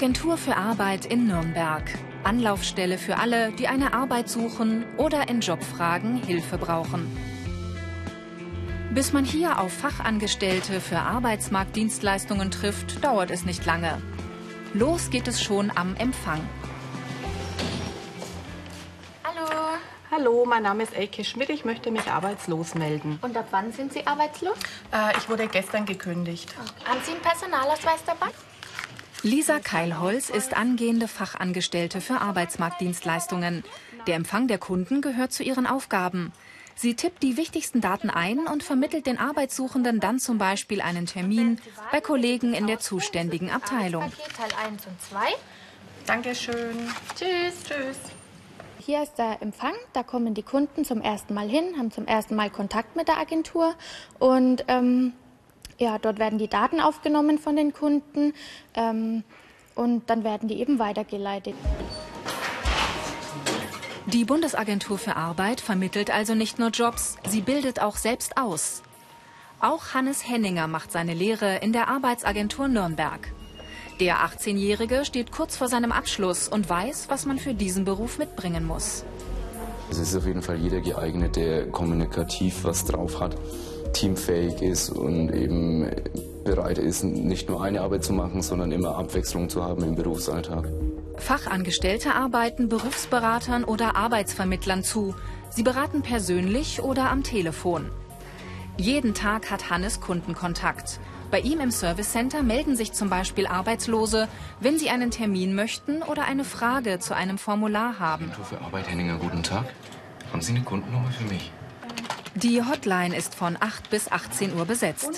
Agentur für Arbeit in Nürnberg. Anlaufstelle für alle, die eine Arbeit suchen oder in Jobfragen Hilfe brauchen. Bis man hier auf Fachangestellte für Arbeitsmarktdienstleistungen trifft, dauert es nicht lange. Los geht es schon am Empfang. Hallo. Hallo, mein Name ist Elke Schmidt. Ich möchte mich arbeitslos melden. Und ab wann sind Sie arbeitslos? Äh, ich wurde gestern gekündigt. Okay. Haben Sie einen Personalausweis dabei? Lisa Keilholz ist angehende Fachangestellte für Arbeitsmarktdienstleistungen. Der Empfang der Kunden gehört zu ihren Aufgaben. Sie tippt die wichtigsten Daten ein und vermittelt den Arbeitssuchenden dann zum Beispiel einen Termin bei Kollegen in der zuständigen Abteilung. Teil 1 und 2. Dankeschön. Tschüss. Tschüss. Hier ist der Empfang, da kommen die Kunden zum ersten Mal hin, haben zum ersten Mal Kontakt mit der Agentur und ähm, ja, dort werden die Daten aufgenommen von den Kunden ähm, und dann werden die eben weitergeleitet. Die Bundesagentur für Arbeit vermittelt also nicht nur Jobs, sie bildet auch selbst aus. Auch Hannes Henninger macht seine Lehre in der Arbeitsagentur Nürnberg. Der 18-Jährige steht kurz vor seinem Abschluss und weiß, was man für diesen Beruf mitbringen muss. Es ist auf jeden Fall jeder geeignet, der kommunikativ was drauf hat, teamfähig ist und eben bereit ist, nicht nur eine Arbeit zu machen, sondern immer Abwechslung zu haben im Berufsalltag. Fachangestellte arbeiten Berufsberatern oder Arbeitsvermittlern zu. Sie beraten persönlich oder am Telefon. Jeden Tag hat Hannes Kundenkontakt. Bei ihm im Service Center melden sich zum Beispiel Arbeitslose, wenn sie einen Termin möchten oder eine Frage zu einem Formular haben. Agentur für Arbeit, Henninger, guten Tag. Haben Sie eine Kundennummer für mich? Die Hotline ist von 8 bis 18 Uhr besetzt.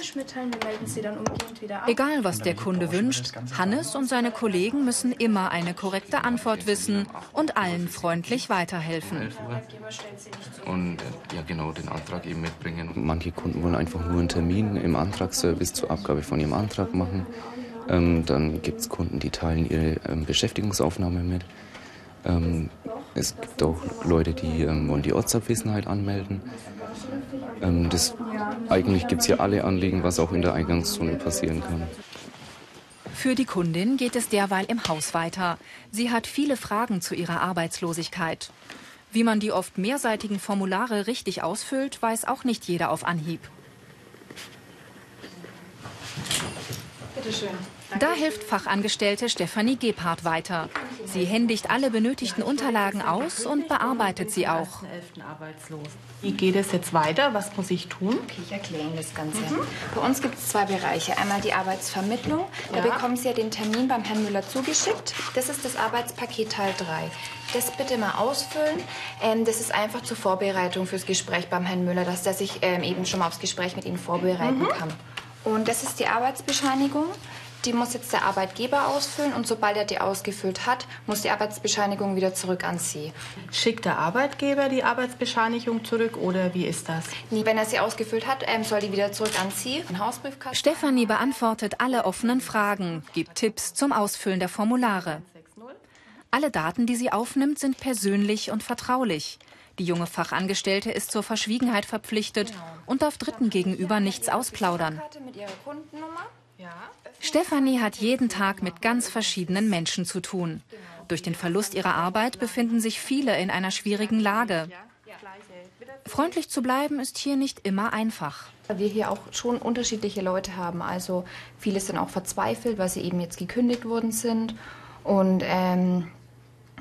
Egal, was der Kunde wünscht, Hannes und seine Kollegen müssen immer eine korrekte Antwort wissen und allen freundlich weiterhelfen. 11 Uhr. Und äh, ja, genau, den Antrag eben mitbringen. Manche Kunden wollen einfach nur einen Termin im Antragsservice zur Abgabe von ihrem Antrag machen. Ähm, dann gibt es Kunden, die teilen ihre ähm, Beschäftigungsaufnahme mit. Ähm, es gibt auch Leute, die ähm, wollen die Ortsabwesenheit anmelden. Ähm, das, eigentlich gibt es hier alle Anliegen, was auch in der Eingangszone passieren kann. Für die Kundin geht es derweil im Haus weiter. Sie hat viele Fragen zu ihrer Arbeitslosigkeit. Wie man die oft mehrseitigen Formulare richtig ausfüllt, weiß auch nicht jeder auf Anhieb. Bitte schön. Da hilft Fachangestellte Stefanie Gebhardt weiter. Sie händigt alle benötigten Unterlagen aus und bearbeitet sie auch. Wie geht es jetzt weiter? Was muss ich tun? Okay, ich erkläre Ihnen das Ganze. Bei uns gibt es zwei Bereiche. Einmal die Arbeitsvermittlung. Da Ja. bekommen Sie ja den Termin beim Herrn Müller zugeschickt. Das ist das Arbeitspaket Teil 3. Das bitte mal ausfüllen. Ähm, das ist einfach zur Vorbereitung fürs Gespräch beim Herrn Müller, dass der sich ähm, eben schon mal aufs Gespräch mit Ihnen vorbereiten kann. Und das ist die Arbeitsbescheinigung. Die muss jetzt der Arbeitgeber ausfüllen und sobald er die ausgefüllt hat, muss die Arbeitsbescheinigung wieder zurück an Sie. Schickt der Arbeitgeber die Arbeitsbescheinigung zurück oder wie ist das? Nee, wenn er sie ausgefüllt hat, ähm, soll die wieder zurück an Sie. Stefanie beantwortet alle offenen Fragen, gibt Tipps zum Ausfüllen der Formulare. Alle Daten, die sie aufnimmt, sind persönlich und vertraulich. Die junge Fachangestellte ist zur Verschwiegenheit verpflichtet und darf Dritten gegenüber nichts ausplaudern. Stefanie hat jeden Tag mit ganz verschiedenen Menschen zu tun. Durch den Verlust ihrer Arbeit befinden sich viele in einer schwierigen Lage. Freundlich zu bleiben ist hier nicht immer einfach. Wir hier auch schon unterschiedliche Leute haben. Also viele sind auch verzweifelt, weil sie eben jetzt gekündigt worden sind. Und ähm,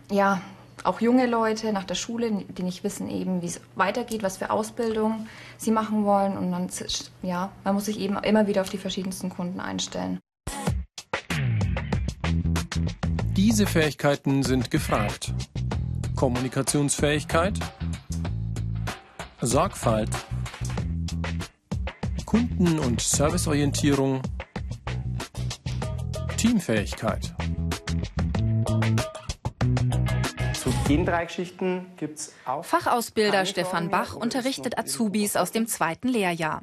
ja, auch junge Leute nach der Schule, die nicht wissen eben, wie es weitergeht, was für Ausbildung sie machen wollen. Und dann, ja, man muss sich eben immer wieder auf die verschiedensten Kunden einstellen. Diese Fähigkeiten sind gefragt. Kommunikationsfähigkeit, Sorgfalt, Kunden- und Serviceorientierung, Teamfähigkeit. Den drei Geschichten gibt es auch. Fachausbilder Stefan. Bach unterrichtet Azubis aus dem zweiten Lehrjahr.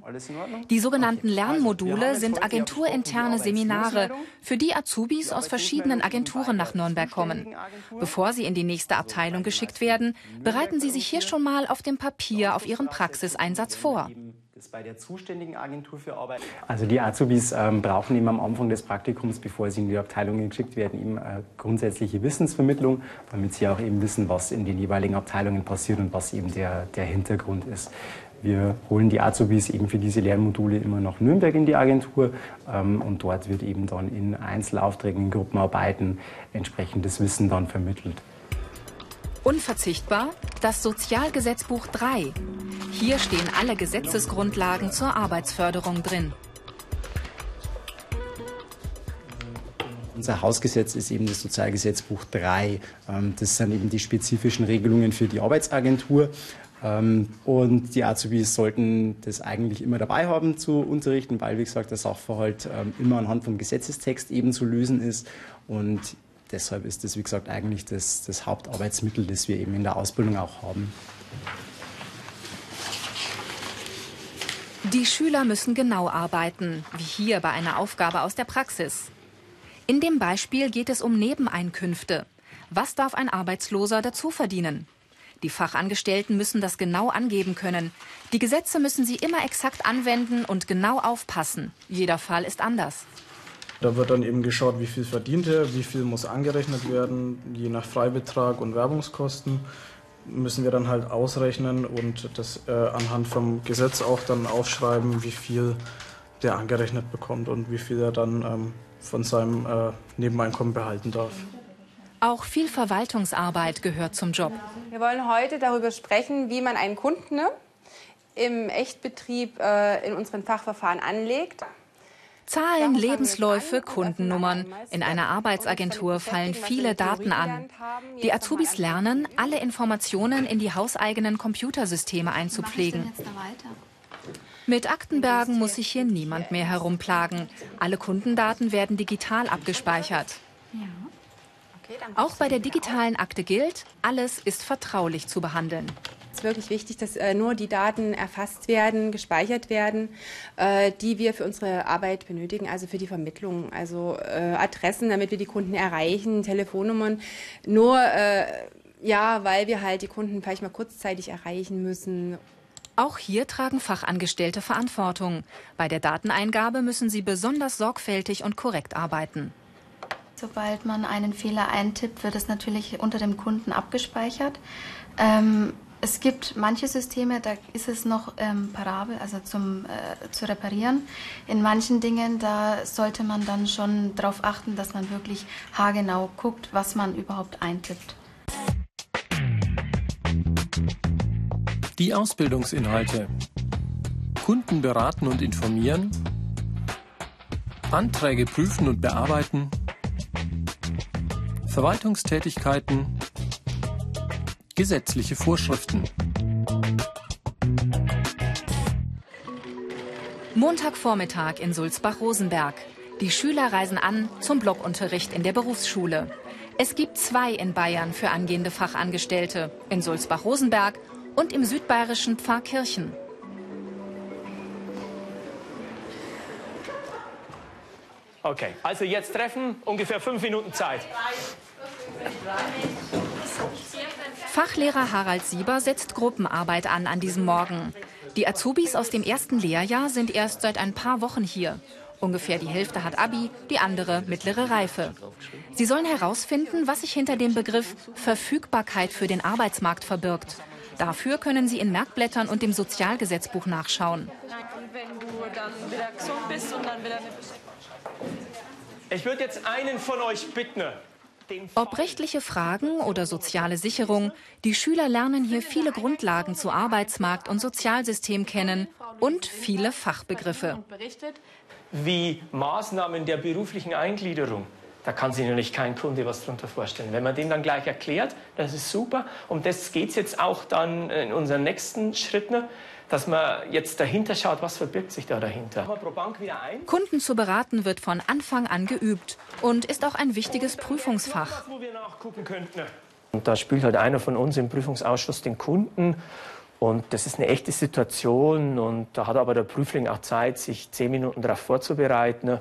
Die sogenannten. Also, Lernmodule sind agenturinterne Seminare, für die Azubis aus verschiedenen Agenturen nach Nürnberg kommen. Bevor sie in die nächste Abteilung geschickt werden, bereiten sie sich hier schon mal auf dem Papier auf ihren Praxiseinsatz vor. Das bei der zuständigen Agentur für Arbeit. Also die Azubis ähm, brauchen eben am Anfang des Praktikums, bevor sie in die Abteilungen geschickt werden, eben eine grundsätzliche Wissensvermittlung, damit sie auch eben wissen, was in den jeweiligen Abteilungen passiert und was eben der, der Hintergrund ist. Wir holen die Azubis eben für diese Lernmodule immer nach Nürnberg in die Agentur ähm, und dort wird eben dann in Einzelaufträgen, in Gruppenarbeiten entsprechendes Wissen dann vermittelt. Unverzichtbar das Sozialgesetzbuch 3. Hier stehen alle Gesetzesgrundlagen zur Arbeitsförderung drin. Unser Hausgesetz ist eben das Sozialgesetzbuch 3. Ähm, das sind eben die spezifischen Regelungen für die Arbeitsagentur. Ähm, und die Azubis sollten das eigentlich immer dabei haben zu unterrichten, weil, wie gesagt, der Sachverhalt ähm, immer anhand vom Gesetzestext eben zu lösen ist. Und deshalb ist das, wie gesagt, eigentlich das, das Hauptarbeitsmittel, das wir eben in der Ausbildung auch haben. Die Schüler müssen genau arbeiten, wie hier bei einer Aufgabe aus der Praxis. In dem Beispiel geht es um Nebeneinkünfte. Was darf ein Arbeitsloser dazu verdienen? Die Fachangestellten müssen das genau angeben können. Die Gesetze müssen sie immer exakt anwenden und genau aufpassen. Jeder Fall ist anders. Da wird dann eben geschaut, wie viel verdient er, wie viel muss angerechnet werden, je nach Freibetrag und Werbungskosten müssen wir dann halt ausrechnen und das äh, anhand vom Gesetz auch dann aufschreiben, wie viel der angerechnet bekommt und wie viel er dann ähm, von seinem äh, Nebeneinkommen behalten darf. Auch viel Verwaltungsarbeit gehört zum Job. Wir wollen heute darüber sprechen, wie man einen Kunden ne, im Echtbetrieb äh, in unseren Fachverfahren anlegt. Zahlen, Lebensläufe, Kundennummern. In einer Arbeitsagentur fallen viele Daten an. Die Azubis lernen, alle Informationen in die hauseigenen Computersysteme einzupflegen. Mit Aktenbergen muss sich hier niemand mehr herumplagen. Alle Kundendaten werden digital abgespeichert. Auch bei der digitalen Akte gilt, alles ist vertraulich zu behandeln. Es ist wirklich wichtig, dass äh, nur die Daten erfasst werden, gespeichert werden, äh, die wir für unsere Arbeit benötigen, also für die Vermittlung. Also äh, Adressen, damit wir die Kunden erreichen, Telefonnummern. Nur, äh, ja, weil wir halt die Kunden vielleicht mal kurzzeitig erreichen müssen. Auch hier tragen Fachangestellte Verantwortung. Bei der Dateneingabe müssen sie besonders sorgfältig und korrekt arbeiten. Sobald man einen Fehler eintippt, wird es natürlich unter dem Kunden abgespeichert. Ähm, es gibt manche Systeme, da ist es noch ähm, parabel, also zum äh, zu reparieren. In manchen Dingen, da sollte man dann schon darauf achten, dass man wirklich haargenau guckt, was man überhaupt eintippt. Die Ausbildungsinhalte. Kunden beraten und informieren. Anträge prüfen und bearbeiten. Verwaltungstätigkeiten, gesetzliche Vorschriften. Montagvormittag in Sulzbach-Rosenberg. Die Schüler reisen an zum Blockunterricht in der Berufsschule. Es gibt zwei in Bayern für angehende Fachangestellte, in Sulzbach-Rosenberg und im südbayerischen Pfarrkirchen. Okay, also jetzt treffen, ungefähr fünf Minuten Zeit. Fachlehrer Harald Sieber setzt Gruppenarbeit an an diesem Morgen. Die Azubis aus dem ersten Lehrjahr sind erst seit ein paar Wochen hier. Ungefähr die Hälfte hat Abi, die andere mittlere Reife. Sie sollen herausfinden, was sich hinter dem Begriff Verfügbarkeit für den Arbeitsmarkt verbirgt. Dafür können Sie in Merkblättern und dem Sozialgesetzbuch nachschauen. Wenn du dann wieder gesund bist und dann wieder Ich würde jetzt einen von euch bitten, ob rechtliche Fragen oder soziale Sicherung, die Schüler lernen hier viele Grundlagen zu Arbeitsmarkt und Sozialsystem kennen und viele Fachbegriffe. Wie Maßnahmen der beruflichen Eingliederung. Da kann sich natürlich kein Kunde was darunter vorstellen. Wenn man dem dann gleich erklärt, das ist super. Um das geht es jetzt auch dann in unseren nächsten Schritten dass man jetzt dahinter schaut, was verbirgt sich da dahinter. Kunden zu beraten wird von Anfang an geübt und ist auch ein wichtiges Prüfungsfach. Und da spielt halt einer von uns im Prüfungsausschuss den Kunden. Und das ist eine echte Situation. Und da hat aber der Prüfling auch Zeit, sich zehn Minuten darauf vorzubereiten.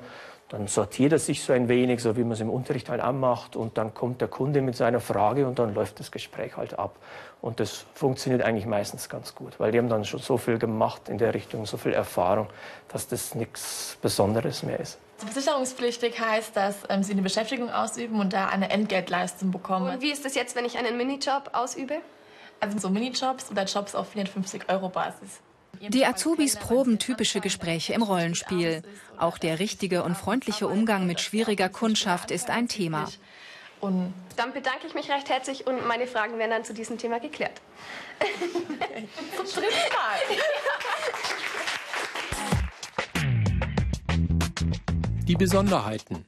Dann sortiert er sich so ein wenig, so wie man es im Unterricht halt anmacht. Und dann kommt der Kunde mit seiner Frage und dann läuft das Gespräch halt ab. Und das funktioniert eigentlich meistens ganz gut, weil die haben dann schon so viel gemacht in der Richtung, so viel Erfahrung, dass das nichts Besonderes mehr ist. Versicherungspflichtig heißt, dass ähm, Sie eine Beschäftigung ausüben und da eine Entgeltleistung bekommen. Und wie ist das jetzt, wenn ich einen Minijob ausübe? Also so Minijobs oder Jobs auf 450 Euro Basis. Die Azubis proben typische Gespräche im Rollenspiel. Auch der richtige und freundliche Umgang mit schwieriger Kundschaft ist ein Thema. Und dann bedanke ich mich recht herzlich und meine Fragen werden dann zu diesem Thema geklärt. Zum dritten Mal. Die Besonderheiten.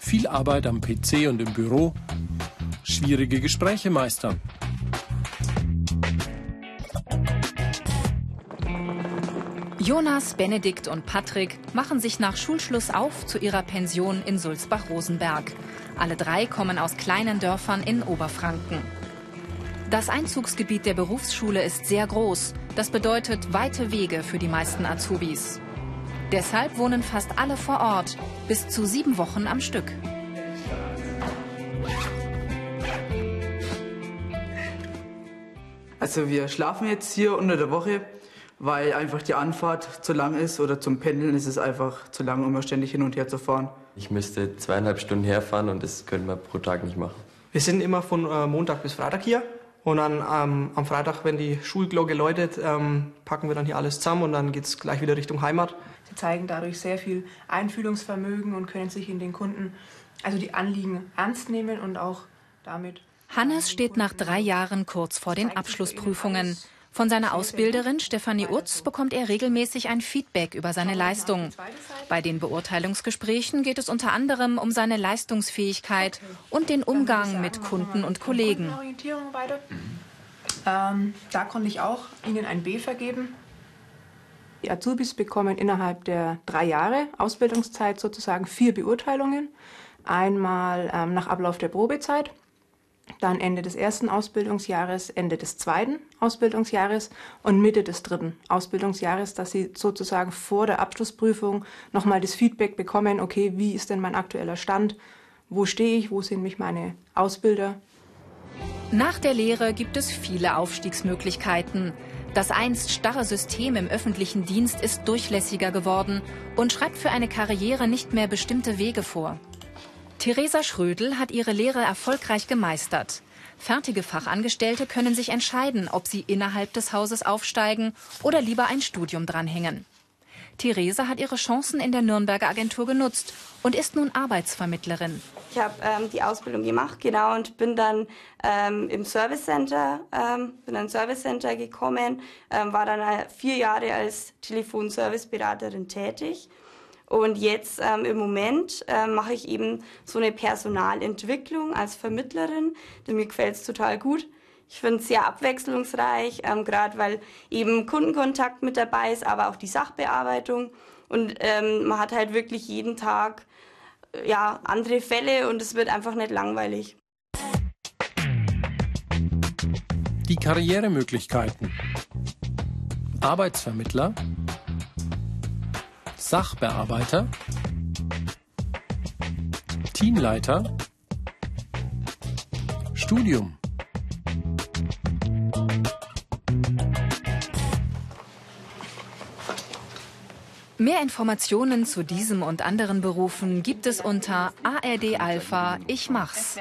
Viel Arbeit am PC und im Büro. Schwierige Gespräche meistern. Jonas, Benedikt und Patrick machen sich nach Schulschluss auf zu ihrer Pension in Sulzbach-Rosenberg. Alle drei kommen aus kleinen Dörfern in Oberfranken. Das Einzugsgebiet der Berufsschule ist sehr groß. Das bedeutet weite Wege für die meisten Azubis. Deshalb wohnen fast alle vor Ort, bis zu sieben Wochen am Stück. Also wir schlafen jetzt hier unter der Woche, weil einfach die Anfahrt zu lang ist oder zum Pendeln ist es einfach zu lang, um ständig hin und her zu fahren. Ich müsste zweieinhalb Stunden herfahren und das können wir pro Tag nicht machen. Wir sind immer von äh, Montag bis Freitag hier und dann ähm, am Freitag, wenn die Schulglocke läutet, ähm, packen wir dann hier alles zusammen und dann geht es gleich wieder Richtung Heimat. Sie zeigen dadurch sehr viel Einfühlungsvermögen und können sich in den Kunden, also die Anliegen ernst nehmen und auch damit Hannes steht nach drei Jahren kurz vor den Abschlussprüfungen. Von seiner Ausbilderin Stefanie Utz bekommt er regelmäßig ein Feedback über seine Leistung. Bei den Beurteilungsgesprächen geht es unter anderem um seine Leistungsfähigkeit und den Umgang mit Kunden und Kollegen. Ähm, da konnte ich auch Ihnen ein B vergeben. Die Azubis bekommen innerhalb der drei Jahre Ausbildungszeit sozusagen vier Beurteilungen. Einmal ähm, nach Ablauf der Probezeit dann Ende des ersten Ausbildungsjahres, Ende des zweiten Ausbildungsjahres und Mitte des dritten Ausbildungsjahres, dass sie sozusagen vor der Abschlussprüfung nochmal das Feedback bekommen, okay, wie ist denn mein aktueller Stand, wo stehe ich, wo sind mich meine Ausbilder. Nach der Lehre gibt es viele Aufstiegsmöglichkeiten. Das einst starre System im öffentlichen Dienst ist durchlässiger geworden und schreibt für eine Karriere nicht mehr bestimmte Wege vor. Theresa Schrödel hat ihre Lehre erfolgreich gemeistert. Fertige Fachangestellte können sich entscheiden, ob sie innerhalb des Hauses aufsteigen oder lieber ein Studium dranhängen. Theresa hat ihre Chancen in der Nürnberger Agentur genutzt und ist nun Arbeitsvermittlerin. Ich habe ähm, die Ausbildung gemacht, genau, und bin dann ähm, im Service Center, ähm, bin dann Service Center gekommen, ähm, war dann äh, vier Jahre als Telefonserviceberaterin tätig und jetzt ähm, im Moment äh, mache ich eben so eine Personalentwicklung als Vermittlerin. Denn mir gefällt es total gut. Ich finde es sehr abwechslungsreich, ähm, gerade weil eben Kundenkontakt mit dabei ist, aber auch die Sachbearbeitung. Und ähm, man hat halt wirklich jeden Tag äh, ja, andere Fälle und es wird einfach nicht langweilig. Die Karrieremöglichkeiten. Arbeitsvermittler, Sachbearbeiter, Teamleiter, Studium. Mehr Informationen zu diesem und anderen Berufen gibt es unter ARD Alpha Ich mach's.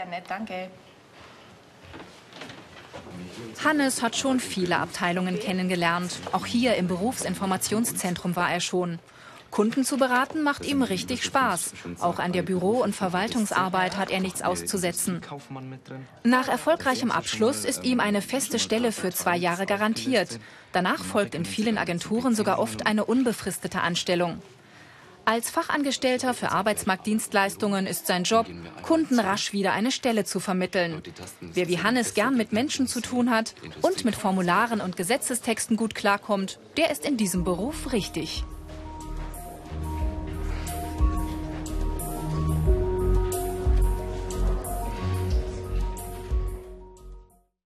Hannes hat schon viele Abteilungen kennengelernt. Auch hier im Berufsinformationszentrum war er schon. Kunden zu beraten macht ihm richtig Spaß. Auch an der Büro- und Verwaltungsarbeit hat er nichts auszusetzen. Nach erfolgreichem Abschluss ist ihm eine feste Stelle für zwei Jahre garantiert. Danach folgt in vielen Agenturen sogar oft eine unbefristete Anstellung. Als Fachangestellter für Arbeitsmarktdienstleistungen ist sein Job, Kunden rasch wieder eine Stelle zu vermitteln. Wer wie Hannes gern mit Menschen zu tun hat und mit Formularen und Gesetzestexten gut klarkommt, der ist in diesem Beruf richtig.